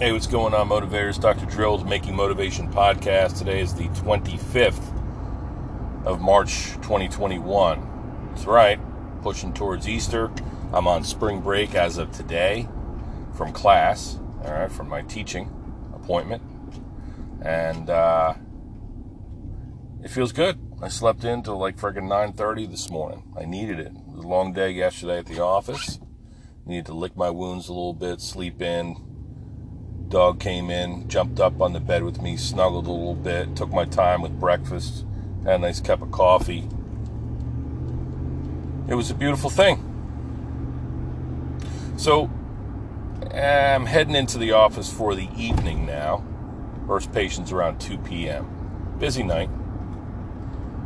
Hey, what's going on, motivators? Dr. Drills Making Motivation podcast. Today is the 25th of March 2021. That's right, pushing towards Easter. I'm on spring break as of today from class, all right, from my teaching appointment. And uh, it feels good. I slept in till like friggin' 9.30 this morning. I needed it. It was a long day yesterday at the office. Needed to lick my wounds a little bit, sleep in, Dog came in, jumped up on the bed with me, snuggled a little bit, took my time with breakfast, had a nice cup of coffee. It was a beautiful thing. So, I'm heading into the office for the evening now. First patient's around 2 p.m. Busy night.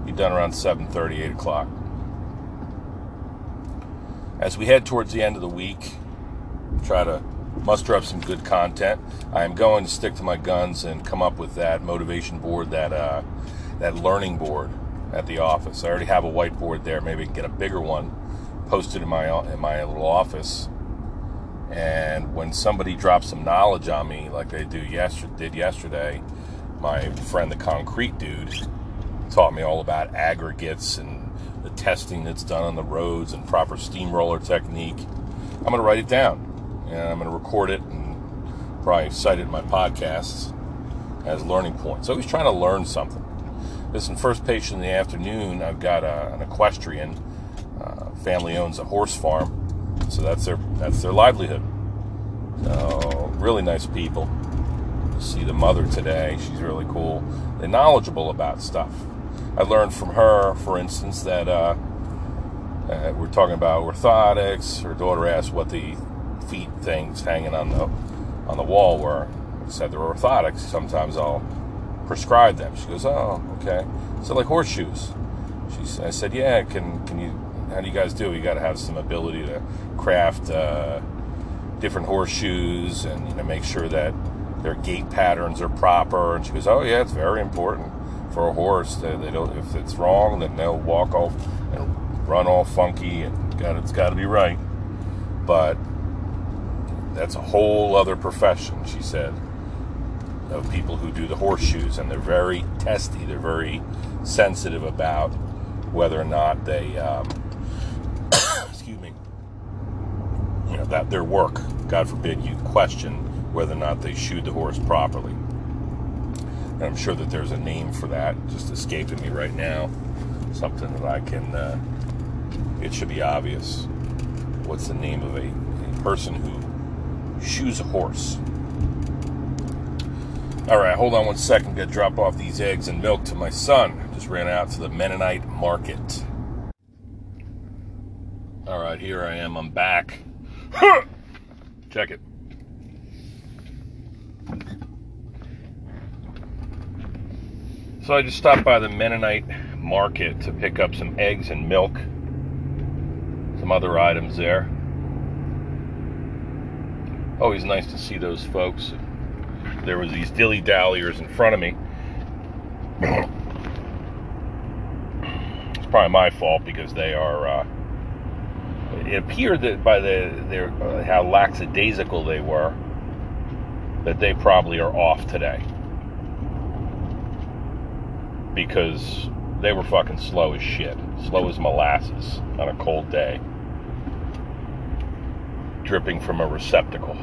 Be done around 7:30, 8 o'clock. As we head towards the end of the week, try to muster up some good content. I am going to stick to my guns and come up with that motivation board, that uh, that learning board at the office. I already have a whiteboard there. Maybe I can get a bigger one posted in my in my little office. And when somebody drops some knowledge on me, like they do yesterday, did yesterday, my friend the concrete dude taught me all about aggregates and the testing that's done on the roads and proper steamroller technique. I'm going to write it down and I'm going to record it and probably cite it in my podcasts as learning points. So he's trying to learn something. Listen, first patient in the afternoon, I've got a, an equestrian. Uh, family owns a horse farm, so that's their that's their livelihood. So really nice people. See the mother today; she's really cool. They're knowledgeable about stuff. I learned from her, for instance, that uh, uh, we're talking about orthotics. Her daughter asked what the feet things hanging on the on the wall where it said they're orthotics. Sometimes I'll prescribe them. She goes, "Oh, okay." So like horseshoes. She, I said, "Yeah, can can you? How do you guys do? You got to have some ability to craft uh, different horseshoes and you know make sure that their gait patterns are proper." And she goes, "Oh yeah, it's very important for a horse. They, they don't if it's wrong, then they'll walk off and run all funky and got it's got to be right." But that's a whole other profession, she said, of people who do the horseshoes, and they're very testy. They're very sensitive about whether or not they, um, excuse me, you know, that their work. God forbid you question whether or not they shoed the horse properly. And I'm sure that there's a name for that, just escaping me right now. Something that I can, uh, it should be obvious. What's the name of a, a person who shoes a horse. All right, hold on one second. Got to drop off these eggs and milk to my son. Just ran out to the Mennonite market. All right, here I am. I'm back. Check it. So I just stopped by the Mennonite market to pick up some eggs and milk, some other items there always nice to see those folks. There was these dilly dalliers in front of me. it's probably my fault because they are. Uh, it appeared that by the their uh, how lackadaisical they were, that they probably are off today because they were fucking slow as shit, slow as molasses on a cold day dripping from a receptacle.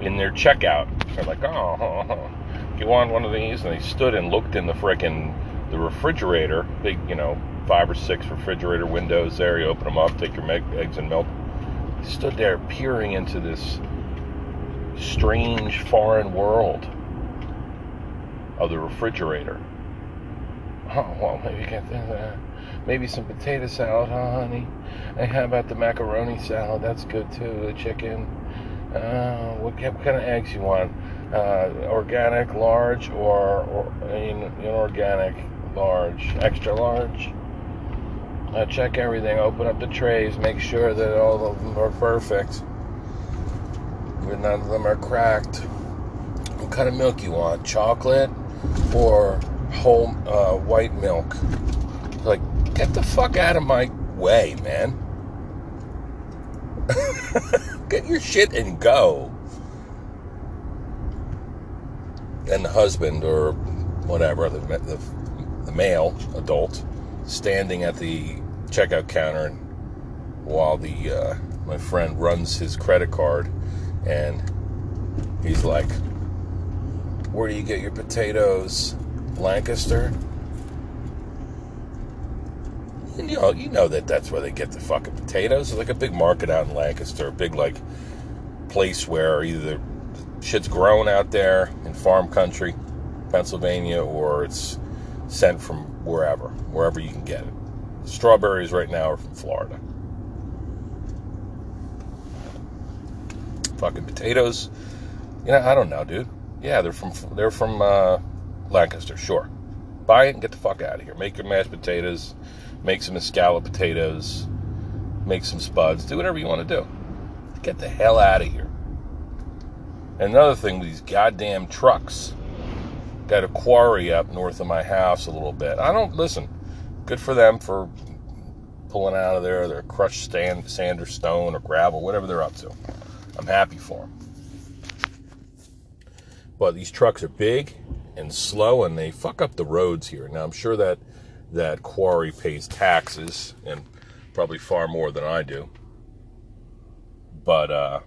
In their checkout, they're like, oh, you want one of these? And they stood and looked in the frickin' the refrigerator, big, you know, five or six refrigerator windows there. You open them up, take your eggs and milk. He stood there peering into this strange foreign world of the refrigerator. Oh, well, maybe get that. Maybe some potato salad, huh, honey? And how about the macaroni salad? That's good too. The chicken. Uh, what, what kind of eggs you want? Uh, organic, large, or, or in, inorganic, large, extra large? Uh, check everything. Open up the trays. Make sure that all of them are perfect. But none of them are cracked. What kind of milk you want? Chocolate or whole uh, white milk? Get the fuck out of my way, man. get your shit and go. and the husband or whatever, the, the, the male adult, standing at the checkout counter and while the uh, my friend runs his credit card, and he's like, "Where do you get your potatoes, Lancaster?" And you know, you know that that's where they get the fucking potatoes. There's like a big market out in Lancaster, a big like place where either shit's grown out there in farm country, Pennsylvania, or it's sent from wherever, wherever you can get it. Strawberries right now are from Florida. Fucking potatoes. You know, I don't know, dude. Yeah, they're from they're from uh, Lancaster, sure. Buy it and get the fuck out of here. Make your mashed potatoes, make some escallop potatoes, make some spuds, do whatever you want to do. Get the hell out of here. And another thing, these goddamn trucks. Got a quarry up north of my house a little bit. I don't listen. Good for them for pulling out of there their crushed sand, sand or stone or gravel, whatever they're up to. I'm happy for them. But these trucks are big and slow, and they fuck up the roads here. Now I'm sure that that quarry pays taxes and probably far more than I do. But uh,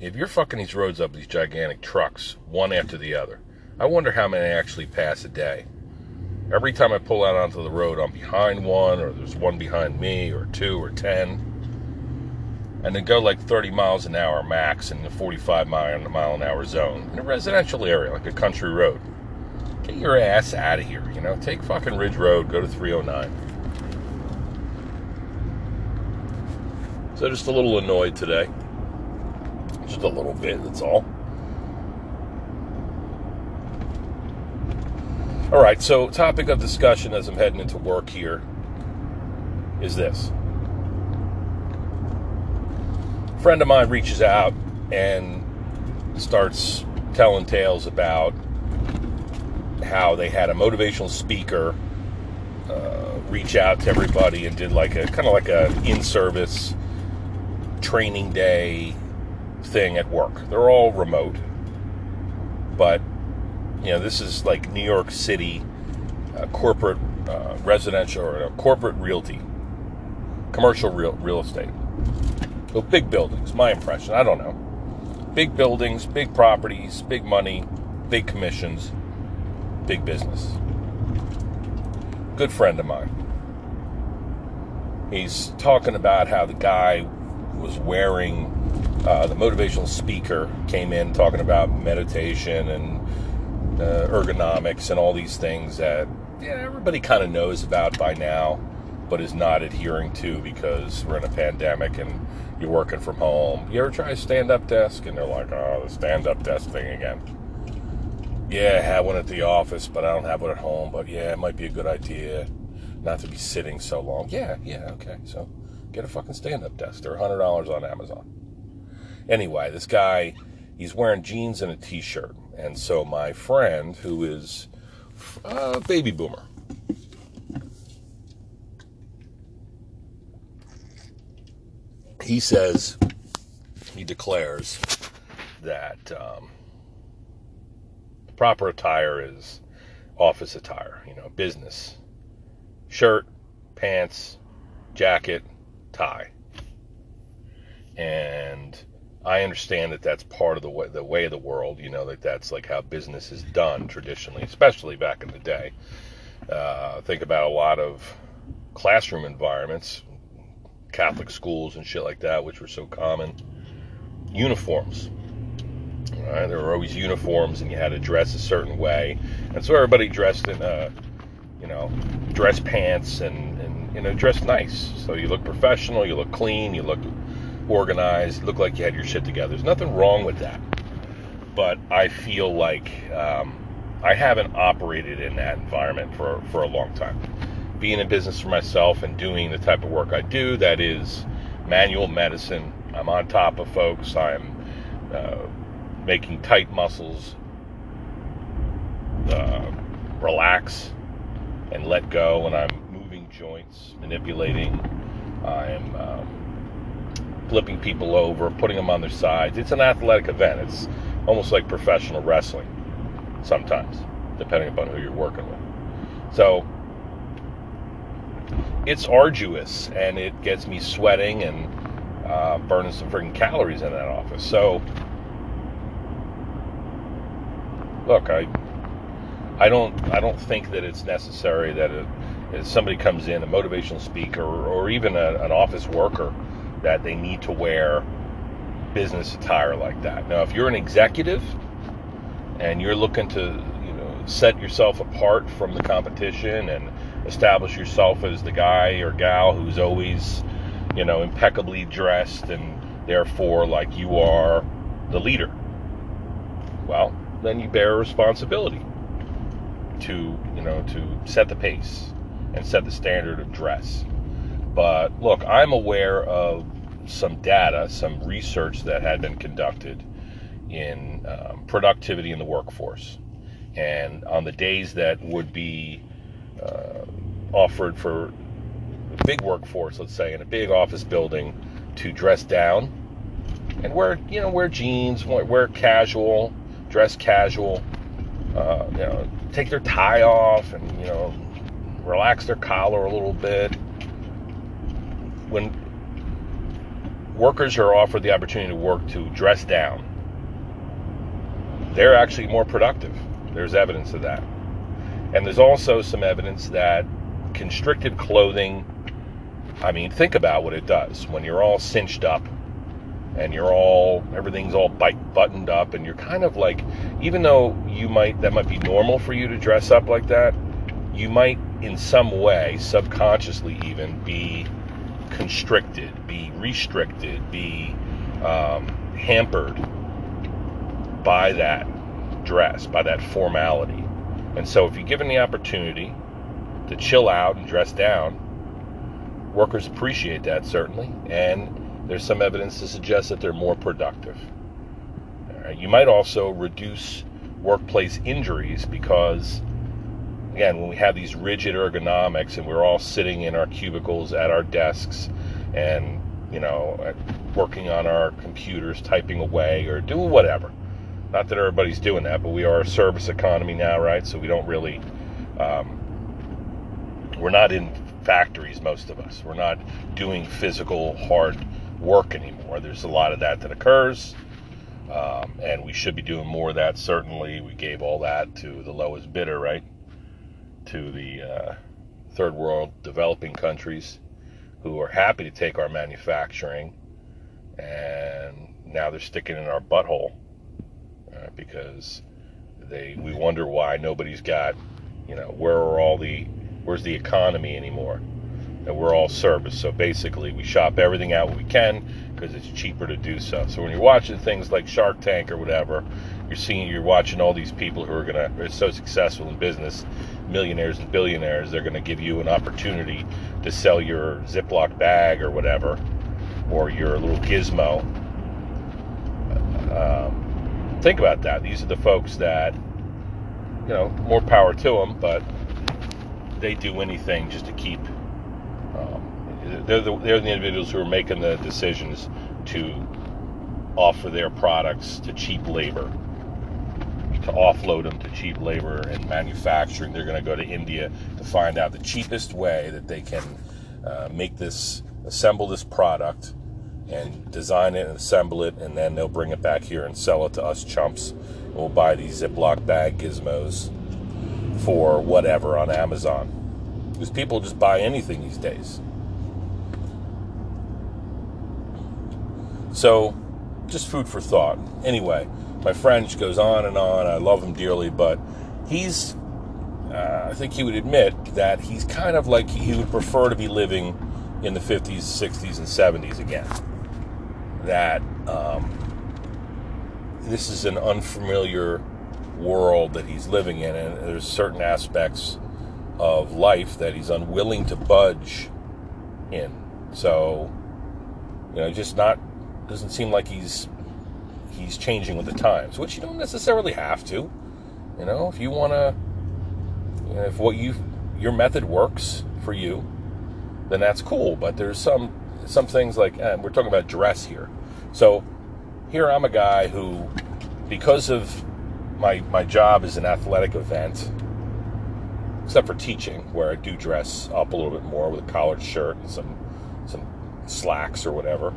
if you're fucking these roads up, these gigantic trucks, one after the other, I wonder how many actually pass a day. Every time I pull out onto the road, I'm behind one, or there's one behind me, or two, or ten. And they go like 30 miles an hour max in the 45 mile, mile an hour zone in a residential area, like a country road. Get your ass out of here, you know? Take fucking Ridge Road, go to 309. So just a little annoyed today. Just a little bit, that's all. All right, so topic of discussion as I'm heading into work here is this. A friend of mine reaches out and starts telling tales about how they had a motivational speaker uh, reach out to everybody and did like a kind of like a in-service training day thing at work. They're all remote, but you know, this is like New York City uh, corporate uh, residential or corporate realty, commercial real real estate. So big buildings, my impression. I don't know. Big buildings, big properties, big money, big commissions, big business. Good friend of mine. He's talking about how the guy was wearing uh, the motivational speaker came in talking about meditation and uh, ergonomics and all these things that yeah, everybody kind of knows about by now, but is not adhering to because we're in a pandemic and you're working from home. You ever try a stand up desk? And they're like, oh, the stand up desk thing again. Yeah, I have one at the office, but I don't have one at home. But yeah, it might be a good idea not to be sitting so long. Yeah, yeah, okay. So get a fucking stand up desk. They're $100 on Amazon. Anyway, this guy, he's wearing jeans and a t shirt and so my friend, who is a baby boomer, he says, he declares that um, proper attire is office attire, you know, business. Shirt, pants, jacket, tie. And I understand that that's part of the way, the way of the world. You know that that's like how business is done traditionally, especially back in the day. Uh, think about a lot of classroom environments, Catholic schools and shit like that, which were so common. Uniforms. There were always uniforms, and you had to dress a certain way, and so everybody dressed in, uh, you know, dress pants and, and you know, dressed nice. So you look professional, you look clean, you look organized, look like you had your shit together. There's nothing wrong with that. But I feel like um, I haven't operated in that environment for, for a long time. Being in business for myself and doing the type of work I do, that is manual medicine. I'm on top of folks. I'm uh, making tight muscles uh, relax and let go, and I'm moving joints, manipulating. I'm um, flipping people over, putting them on their sides. It's an athletic event. It's almost like professional wrestling. sometimes, depending upon who you're working with. So it's arduous and it gets me sweating and uh, burning some freaking calories in that office. So look, I I don't I don't think that it's necessary that it, if somebody comes in, a motivational speaker or even a, an office worker, that they need to wear business attire like that. Now, if you're an executive and you're looking to, you know, set yourself apart from the competition and establish yourself as the guy or gal who's always, you know, impeccably dressed and therefore like you are the leader, well, then you bear a responsibility to, you know, to set the pace and set the standard of dress. But look, I'm aware of some data, some research that had been conducted in um, productivity in the workforce. And on the days that would be uh, offered for a big workforce, let's say in a big office building, to dress down and wear, you know, wear jeans, wear casual, dress casual, uh, you know, take their tie off and, you know, relax their collar a little bit. When workers are offered the opportunity to work to dress down, they're actually more productive. There's evidence of that. And there's also some evidence that constricted clothing, I mean, think about what it does. When you're all cinched up and you're all, everything's all buttoned up and you're kind of like, even though you might, that might be normal for you to dress up like that, you might in some way, subconsciously even, be constricted, be restricted, be um, hampered by that dress, by that formality. And so, if you're given the opportunity to chill out and dress down, workers appreciate that certainly, and there's some evidence to suggest that they're more productive. You might also reduce workplace injuries because again, when we have these rigid ergonomics and we're all sitting in our cubicles at our desks and, you know, working on our computers, typing away or doing whatever. Not that everybody's doing that, but we are a service economy now, right? So we don't really, um, we're not in factories, most of us. We're not doing physical, hard work anymore. There's a lot of that that occurs. Um, and we should be doing more of that. Certainly, we gave all that to the lowest bidder, right? to the uh, third world developing countries who are happy to take our manufacturing and now they're sticking in our butthole uh, because they we wonder why nobody's got you know where are all the where's the economy anymore and we're all service so basically we shop everything out we can because it's cheaper to do so so when you're watching things like shark tank or whatever you're seeing you're watching all these people who are gonna are so successful in business millionaires and billionaires, they're to give you an opportunity to sell your Ziploc bag or whatever, or your little gizmo. Um, think about that. These are the folks that, you know, more power to them, but they do anything just to keep. They're, the, they're the individuals who are making the decisions to offer their products to cheap labor to offload them to cheap labor and manufacturing. They're going to go to India to find out the cheapest way that they can uh, make this, assemble this product and design it and assemble it, and then they'll bring it back here and sell it to us chumps. We'll buy these Ziploc bag gizmos for whatever on Amazon. Because people just buy anything these days. So, just food for thought. Anyway, my friend goes on and on. I love him dearly, but he's, uh, I think he would admit that he's kind of like he would prefer to be living in the 50s, 60s, and 70s again. That um, this is an unfamiliar world that he's living in, and there's certain aspects of life that he's unwilling to budge in. So, you know, just not doesn't seem like he's he's changing with the times, which you don't necessarily have to. You know, if you want to, you know, if what you your method works for you, then that's cool. But there's some some things like eh, we're talking about dress here. So here I'm a guy who, because of my my job is an athletic event, except for teaching, where I do dress up a little bit more with a collared shirt and some some slacks or whatever,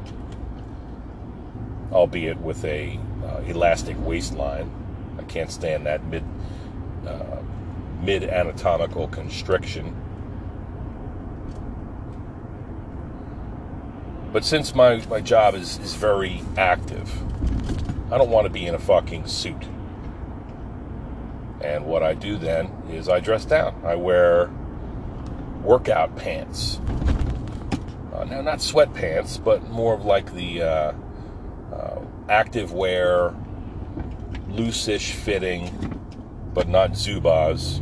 albeit with a uh, elastic waistline. I can't stand that mid uh, mid anatomical constriction. But since my, my job is, is very active, I don't want to be in a fucking suit. And what I do then is I dress down. I wear workout pants. Uh, now, not sweatpants, but more of like the uh, uh, active wear, loose-ish fitting, but not Zubaz.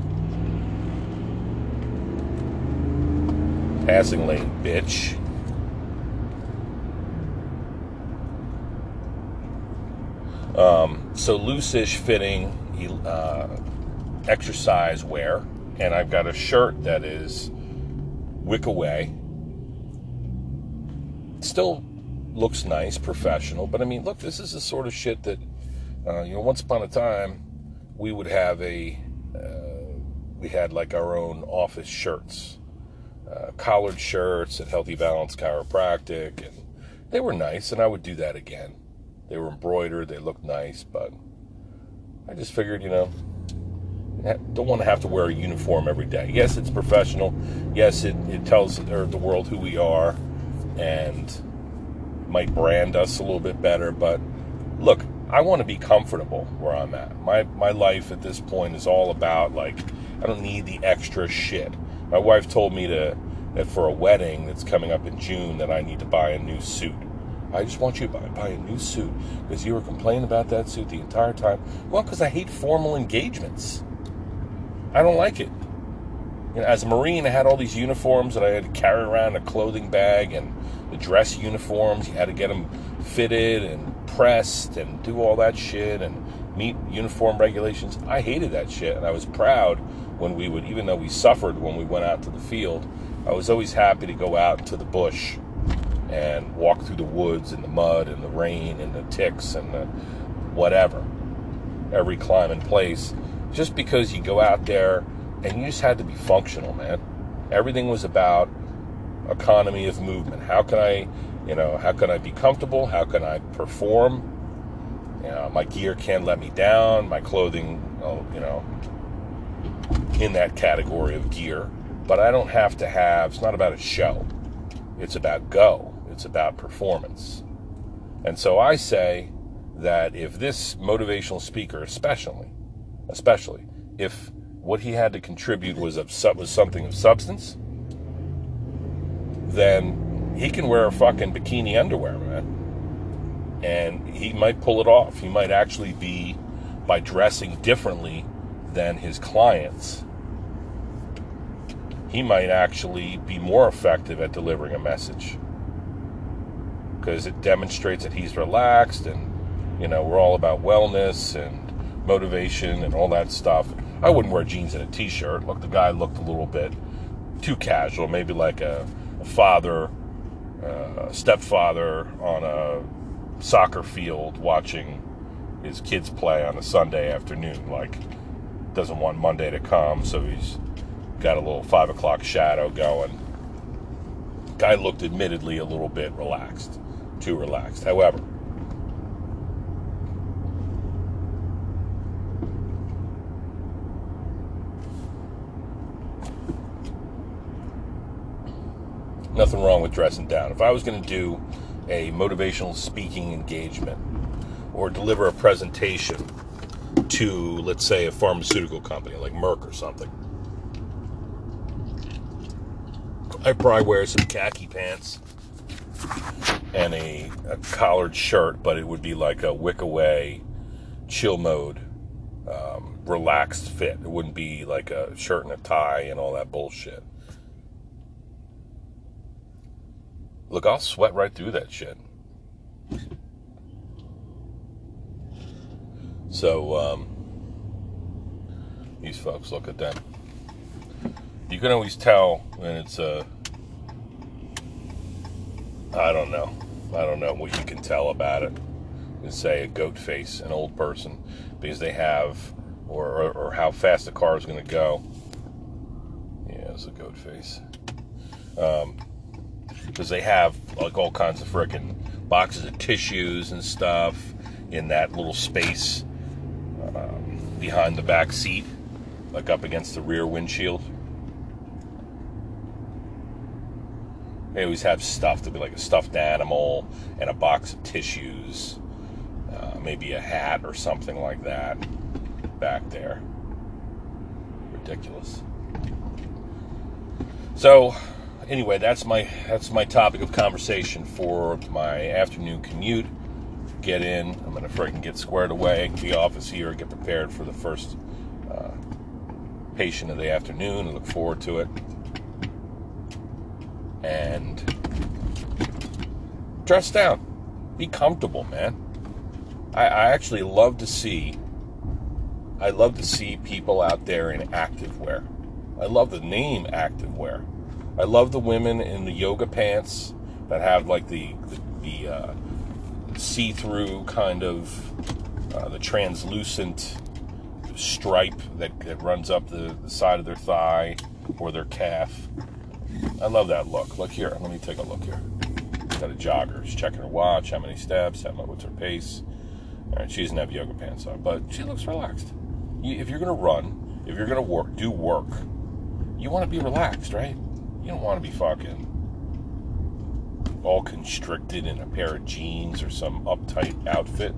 Passing lane, bitch. Um, so loose-ish fitting uh, exercise wear, and I've got a shirt that is wick away. Still looks nice, professional, but I mean, look, this is the sort of shit that uh, you know. Once upon a time, we would have a uh, we had like our own office shirts, uh, collared shirts at Healthy Balance Chiropractic, and they were nice, and I would do that again. They were embroidered, they looked nice, but I just figured, you know, don't want to have to wear a uniform every day. Yes, it's professional. Yes, it, it tells the world who we are and might brand us a little bit better. But look, I want to be comfortable where I'm at. My my life at this point is all about like I don't need the extra shit. My wife told me to that for a wedding that's coming up in June that I need to buy a new suit. I just want you to buy, buy a new suit because you were complaining about that suit the entire time. Well, because I hate formal engagements. I don't like it. You know, as a Marine, I had all these uniforms that I had to carry around a clothing bag and the dress uniforms. You had to get them fitted and pressed and do all that shit and meet uniform regulations. I hated that shit, and I was proud when we would, even though we suffered when we went out to the field, I was always happy to go out to the bush and walk through the woods and the mud and the rain and the ticks and the whatever, every climb and place, just because you go out there and you just had to be functional, man. Everything was about economy of movement. How can I, you know, how can I be comfortable? How can I perform? You know, my gear can't let me down. My clothing, oh, you know, in that category of gear. But I don't have to have. It's not about a show. It's about go it's about performance. And so I say that if this motivational speaker, especially, especially if what he had to contribute was of was something of substance, then he can wear a fucking bikini underwear, man. And he might pull it off. He might actually be by dressing differently than his clients. He might actually be more effective at delivering a message because it demonstrates that he's relaxed and you know we're all about wellness and motivation and all that stuff. I wouldn't wear jeans and a t-shirt. Look, the guy looked a little bit too casual, maybe like a, a father, uh, stepfather on a soccer field watching his kids play on a Sunday afternoon. Like, doesn't want Monday to come, so he's got a little five o'clock shadow going. Guy looked admittedly a little bit relaxed too relaxed. However, nothing wrong with dressing down. If I was going to do a motivational speaking engagement or deliver a presentation to, let's say, a pharmaceutical company like Merck or something, I'd probably wear some khaki pants and a, a collared shirt, but it would be like a wick away, chill mode, um, relaxed fit. It wouldn't be like a shirt and a tie and all that bullshit. Look, I'll sweat right through that shit. So, um, these folks, look at them. You can always tell when it's a I don't know. I don't know what you can tell about it. and say a goat face, an old person, because they have, or, or, or how fast the car is going to go. Yeah, it's a goat face. Um, because they have like all kinds of freaking boxes of tissues and stuff in that little space um, behind the back seat, like up against the rear windshield. They always have stuff to be like a stuffed animal and a box of tissues, uh, maybe a hat or something like that back there. Ridiculous. So, anyway, that's my that's my topic of conversation for my afternoon commute. Get in. I'm gonna freaking get squared away at the office here. Get prepared for the first uh, patient of the afternoon. I look forward to it. And dress down. Be comfortable, man. I, I actually love to see. I love to see people out there in activewear. I love the name activewear. I love the women in the yoga pants that have like the the, the uh, see-through kind of uh, the translucent stripe that, that runs up the, the side of their thigh or their calf. I love that look. Look here. Let me take a look here. Got a jogger. She's checking her watch, how many steps, how much, what's her pace. All right, she doesn't have yoga pants on, but she looks relaxed. You, if you're gonna run, if you're gonna work, do work. You want to be relaxed, right? You don't want to be fucking all constricted in a pair of jeans or some uptight outfit.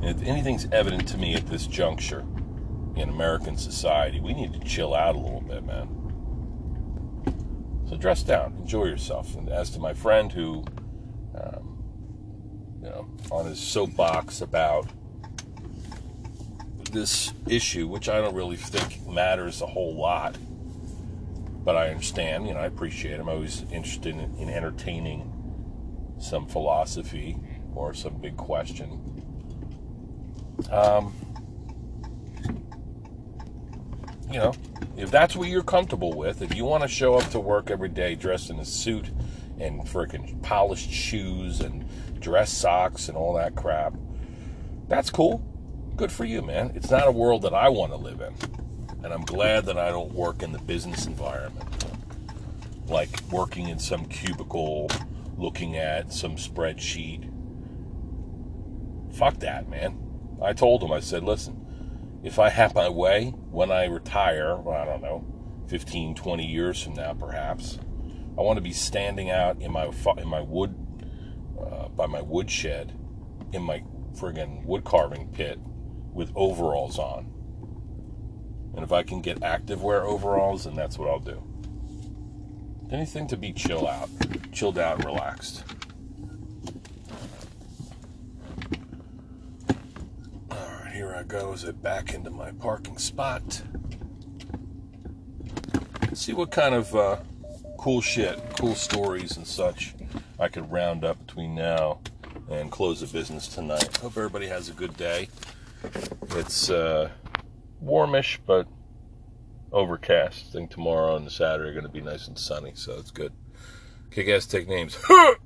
And if anything's evident to me at this juncture in American society, we need to chill out a little bit, man. So dress down, enjoy yourself. And as to my friend who, um, you know, on his soapbox about this issue, which I don't really think matters a whole lot. But I understand, you know, I appreciate. I'm always interested in, in entertaining some philosophy or some big question. Um, you know, if that's what you're comfortable with, if you want to show up to work every day dressed in a suit and freaking polished shoes and dress socks and all that crap, that's cool good for you, man. It's not a world that I want to live in. And I'm glad that I don't work in the business environment. Like working in some cubicle, looking at some spreadsheet. Fuck that, man. I told him, I said, listen, if I have my way when I retire, well, I don't know, 15, 20 years from now, perhaps, I want to be standing out in my in my wood, uh, by my woodshed, in my friggin' wood carving pit, with overalls on. And if I can get activewear overalls, then that's what I'll do. Anything to be chill out, chilled out, relaxed. All right, here I go as I back into my parking spot. Let's see what kind of uh, cool shit, cool stories and such I could round up between now and close the business tonight. Hope everybody has a good day. It's uh, warmish, but overcast. I think tomorrow and Saturday are going to be nice and sunny, so it's good. Kick ass take names.